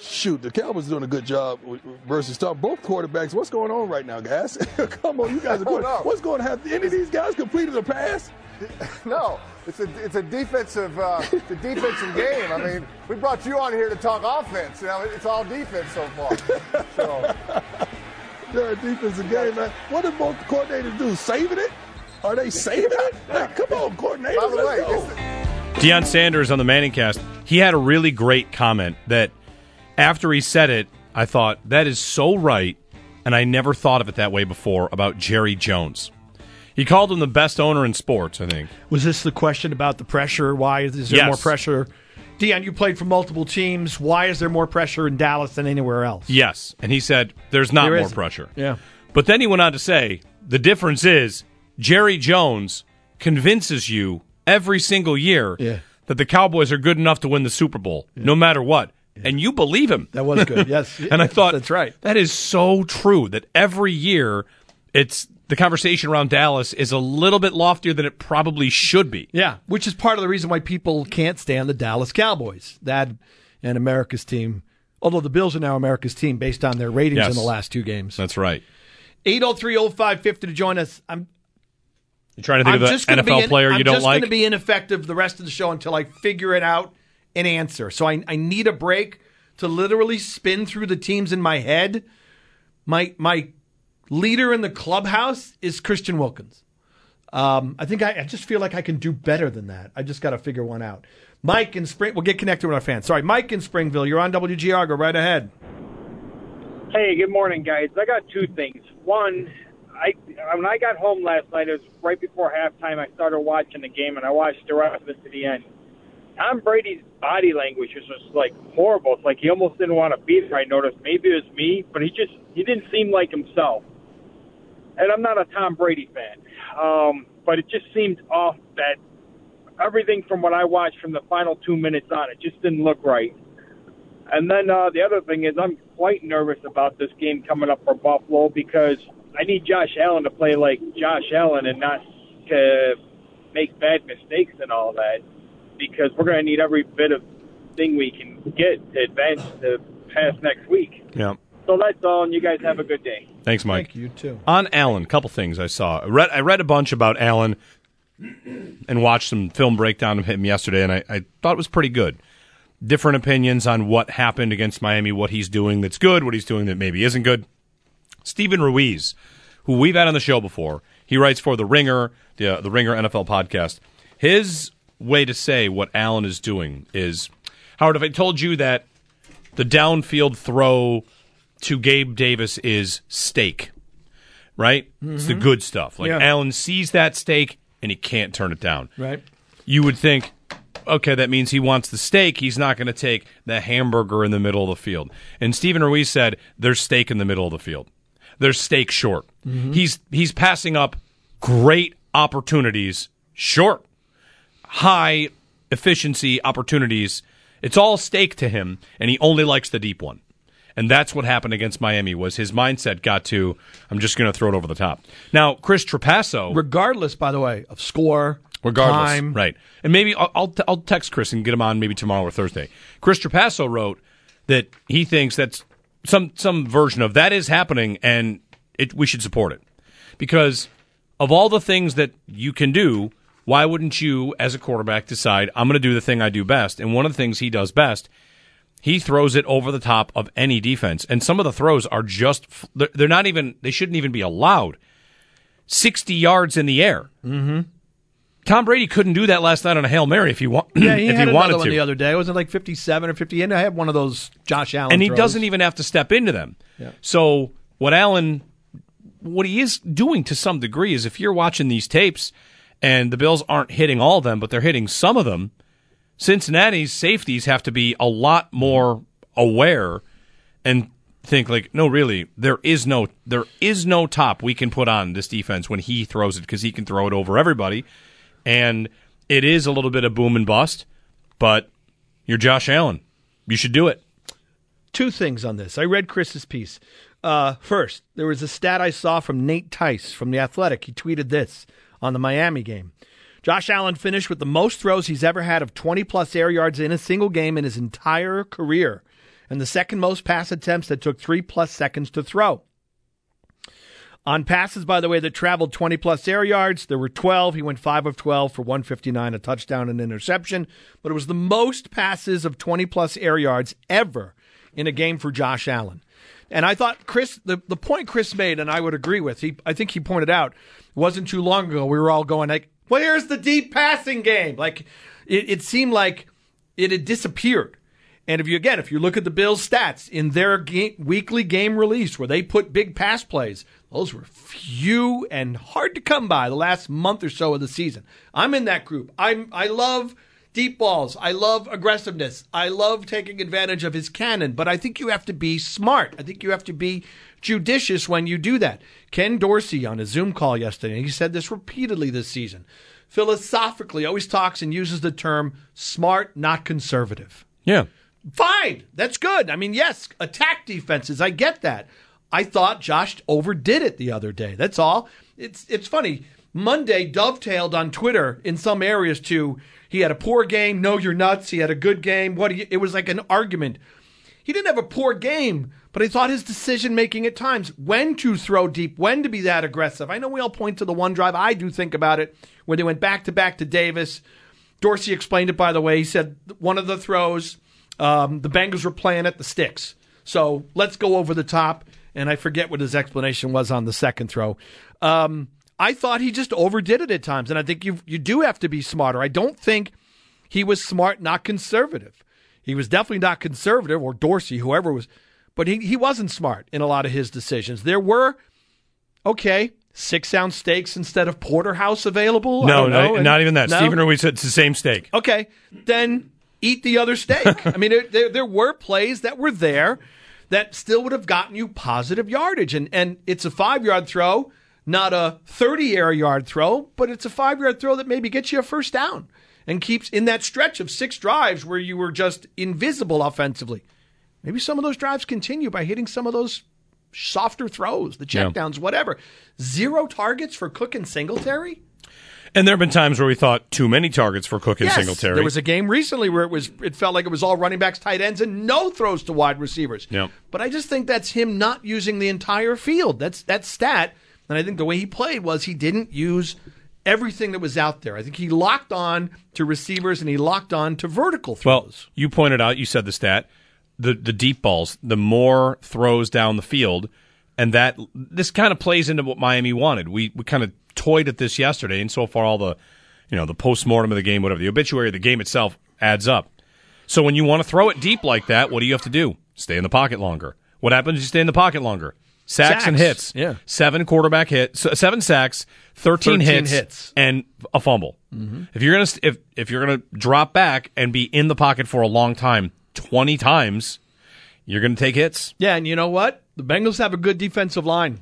Shoot, the Cowboys doing a good job versus Tom. Both quarterbacks. What's going on right now, guys? Come on, you guys are good. no. What's going to happen? Any of these guys completed a pass? No, it's a it's a defensive uh, it's a defensive game. I mean, we brought you on here to talk offense. You know, it's all defense so far. So They're a defensive game, man. What did both coordinators do? Saving it? Are they saving it? Hey, come on, coordinators. by the let's way, go. Deion Sanders on the Manning cast, he had a really great comment that after he said it, I thought, that is so right, and I never thought of it that way before about Jerry Jones. He called him the best owner in sports, I think. Was this the question about the pressure? Why is there Yes. more pressure? Deion, you played for multiple teams. Why is there more pressure in Dallas than anywhere else? Yes. And he said, there's not There more isn't. pressure. Yeah. But then he went on to say, the difference is Jerry Jones convinces you every single year Yeah. that the Cowboys are good enough to win the Super Bowl, no matter what. And you believe him. That was good. Yes. and I thought that's right. That is so true. That every year, it's the conversation around Dallas is a little bit loftier than it probably should be. Yeah, which is part of the reason why people can't stand the Dallas Cowboys. That and America's team. Although the Bills are now America's team based on their ratings Yes. in the last two games. That's right. 803-0550 to join us. I'm You trying to think I'm of just an NFL in- player I'm you don't just like? going to be ineffective the rest of the show until I figure it out and answer. So I, I need a break to literally spin through the teams in my head. My my leader in the clubhouse is Christian Wilkins. Um, I think I, I just feel like I can do better than that. I just got to figure one out. Mike in Spring, we'll get connected with our fans. Sorry, Mike in Springville. You're on WGR. Go right ahead. Hey, good morning, guys. I got two things. One, I when I got home last night, it was right before halftime. I started watching the game, and I watched the rest of it to the end. Tom Brady's body language was just like horrible. It's like he almost didn't want to be there. I noticed. Maybe it was me, but he just he didn't seem like himself. And I'm not a Tom Brady fan, um, but it just seemed off that everything from what I watched from the final two minutes on, it just didn't look right. And then uh, the other thing is, I'm quite nervous about this game coming up for Buffalo because I need Josh Allen to play like Josh Allen and not to make bad mistakes and all that. Because we're going to need every bit of thing we can get to advance to pass next week. yeah. So that's all, and you guys have a good day. Thanks, Mike. Thank you too. On Allen, couple things I saw. I read, I read a bunch about Allen and watched some film breakdown of him yesterday, and I, I thought it was pretty good. Different opinions on what happened against Miami, what he's doing that's good, what he's doing that maybe isn't good. Stephen Ruiz, who we've had on the show before, he writes for the Ringer, the uh, the Ringer NFL podcast. His way to say what Allen is doing is, Howard, if I told you that the downfield throw to Gabe Davis is steak, right? It's the mm-hmm. good stuff. Like Yeah. Allen sees that steak and he can't turn it down. Right. You would think, okay, that means he wants the steak. He's not going to take the hamburger in the middle of the field. And Stephen Ruiz said, there's steak in the middle of the field. There's steak short. Mm-hmm. He's he's passing up great opportunities short. High efficiency opportunities. It's all steak to him, and he only likes the deep one. And that's what happened against Miami was his mindset got to I'm just going to throw it over the top. Now, Chris Trapasso Regardless, by the way, of score, regardless, time, right? And maybe I'll I'll, t- I'll text Chris and get him on maybe tomorrow or Thursday. Chris Trapasso wrote that he thinks that's some some version of that is happening, and it, we should support it because of all the things that you can do. Why wouldn't you, as a quarterback, decide I'm going to do the thing I do best? And one of the things he does best, he throws it over the top of any defense, and some of the throws are just they're not even they shouldn't even be allowed. Sixty yards in the air. Mm-hmm. Tom Brady couldn't do that last night on a hail mary if he wa- Yeah, he if had he wanted one to. the other day. It Was it like fifty-seven or fifty? And I had one of those Josh Allen, and he throws. doesn't even have to step into them. Yeah. So what Allen, what he is doing to some degree is if you're watching these tapes and the Bills aren't hitting all of them, but they're hitting some of them, Cincinnati's safeties have to be a lot more aware and think like, no, really, there is no there is no top we can put on this defense when he throws it because he can throw it over everybody, and it is a little bit of boom and bust, but you're Josh Allen, you should do it. Two things on this. I read Chris's piece. Uh, first, there was a stat I saw from Nate Tice from The Athletic. He tweeted this on the Miami game. Josh Allen finished with the most throws he's ever had of 20 plus air yards in a single game in his entire career, and the second most pass attempts that took three plus seconds to throw. On passes, by the way, that traveled 20 plus air yards, there were 12. He went 5 of 12 for 159, a touchdown and interception. But it was the most passes of 20 plus air yards ever in a game for Josh Allen. And I thought Chris, the, the point Chris made, and I would agree with, he, I think he pointed out, wasn't too long ago, we were all going like, well, here's the deep passing game. Like, it, it seemed like it had disappeared. And if you again, if you look at the Bills' stats in their game, weekly game release, where they put big pass plays, those were few and hard to come by the last month or so of the season. I'm in that group. I'm I love deep balls. I love aggressiveness. I love taking advantage of his cannon, but I think you have to be smart. I think you have to be judicious when you do that. Ken Dorsey on a Zoom call yesterday, he said this repeatedly this season. Philosophically, always talks and uses the term smart, not conservative. Yeah. Fine. That's good. I mean, yes, attack defenses. I get that. I thought Josh overdid it the other day. That's all. It's it's funny. Monday dovetailed on Twitter in some areas to he had a poor game. No, you're nuts. He had a good game. What? You, it was like an argument. He didn't have a poor game, but I thought his decision making at times, when to throw deep, when to be that aggressive. I know we all point to the one drive. I do think about it when they went back to back to Davis. Dorsey explained it by the way. He said one of the throws, um, the Bengals were playing at the sticks. So let's go over the top. And I forget what his explanation was on the second throw. Um, I thought he just overdid it at times, and I think you you do have to be smarter. I don't think he was smart, not conservative. He was definitely not conservative, or Dorsey, whoever was, but he he wasn't smart in a lot of his decisions. There were okay six ounce steaks instead of porterhouse available. No, no, not, not, even that. No? Stephen Ruiz said it's the same steak. Okay, then eat the other steak. I mean, there, there, there were plays that were there that still would have gotten you positive yardage, and and it's a five yard throw not a 30 air yard throw, but it's a five yard throw that maybe gets you a first down and keeps in that stretch of six drives where you were just invisible offensively. Maybe some of those drives continue by hitting some of those softer throws, the checkdowns, yeah. whatever. Zero targets for Cook and Singletary. And there have been times where we thought too many targets for Cook and yes, Singletary. There was a game recently where it was it felt like it was all running backs, tight ends, and no throws to wide receivers. Yep. But I just think that's him not using the entire field. That's that stat and I think the way he played was he didn't use everything that was out there. I think he locked on to receivers and he locked on to vertical throws. Well, you pointed out, you said the stat, the the deep balls, the more throws down the field, and that this kind of plays into what Miami wanted. We we kind of toyed at this yesterday, and so far all the you know the post mortem of the game, whatever the obituary of the game itself adds up. So when you want to throw it deep like that, what do you have to do? Stay in the pocket longer. What happens if you stay in the pocket longer? Sacks, sacks, and hits. Yeah. Seven quarterback hits, seven sacks, 13, 13 hits, hits, and a fumble. Mm-hmm. If you're going to if if you're to drop back and be in the pocket for a long time, 20 times, you're going to take hits. Yeah, and you know what? The Bengals have a good defensive line.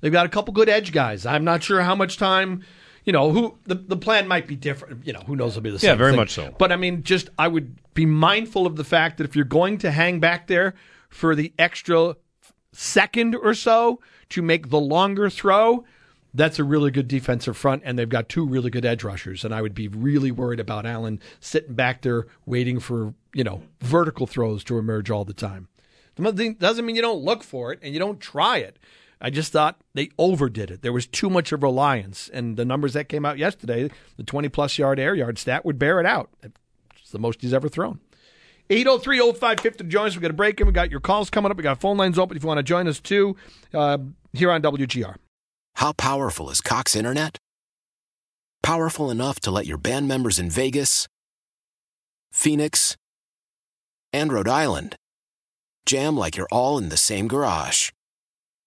They've got a couple good edge guys. I'm not sure how much time you know, who the, the plan might be different. You know, who knows? It'll be the same. Yeah, very thing. much so. But I mean, just I would be mindful of the fact that if you're going to hang back there for the extra second or so to make the longer throw, that's a really good defensive front, and they've got two really good edge rushers. And I would be really worried about Allen sitting back there waiting for you know vertical throws to emerge all the time. Doesn't mean you don't look for it and you don't try it. I just thought they overdid it. There was too much of reliance, and the numbers that came out yesterday, the 20 plus yard air yard stat would bear it out. It's the most he's ever thrown. 803 0550 to join us. we got a break in. We got your calls coming up. We got phone lines open if you want to join us too uh, here on WGR. How powerful is Cox Internet? Powerful enough to let your band members in Vegas, Phoenix, and Rhode Island jam like you're all in the same garage.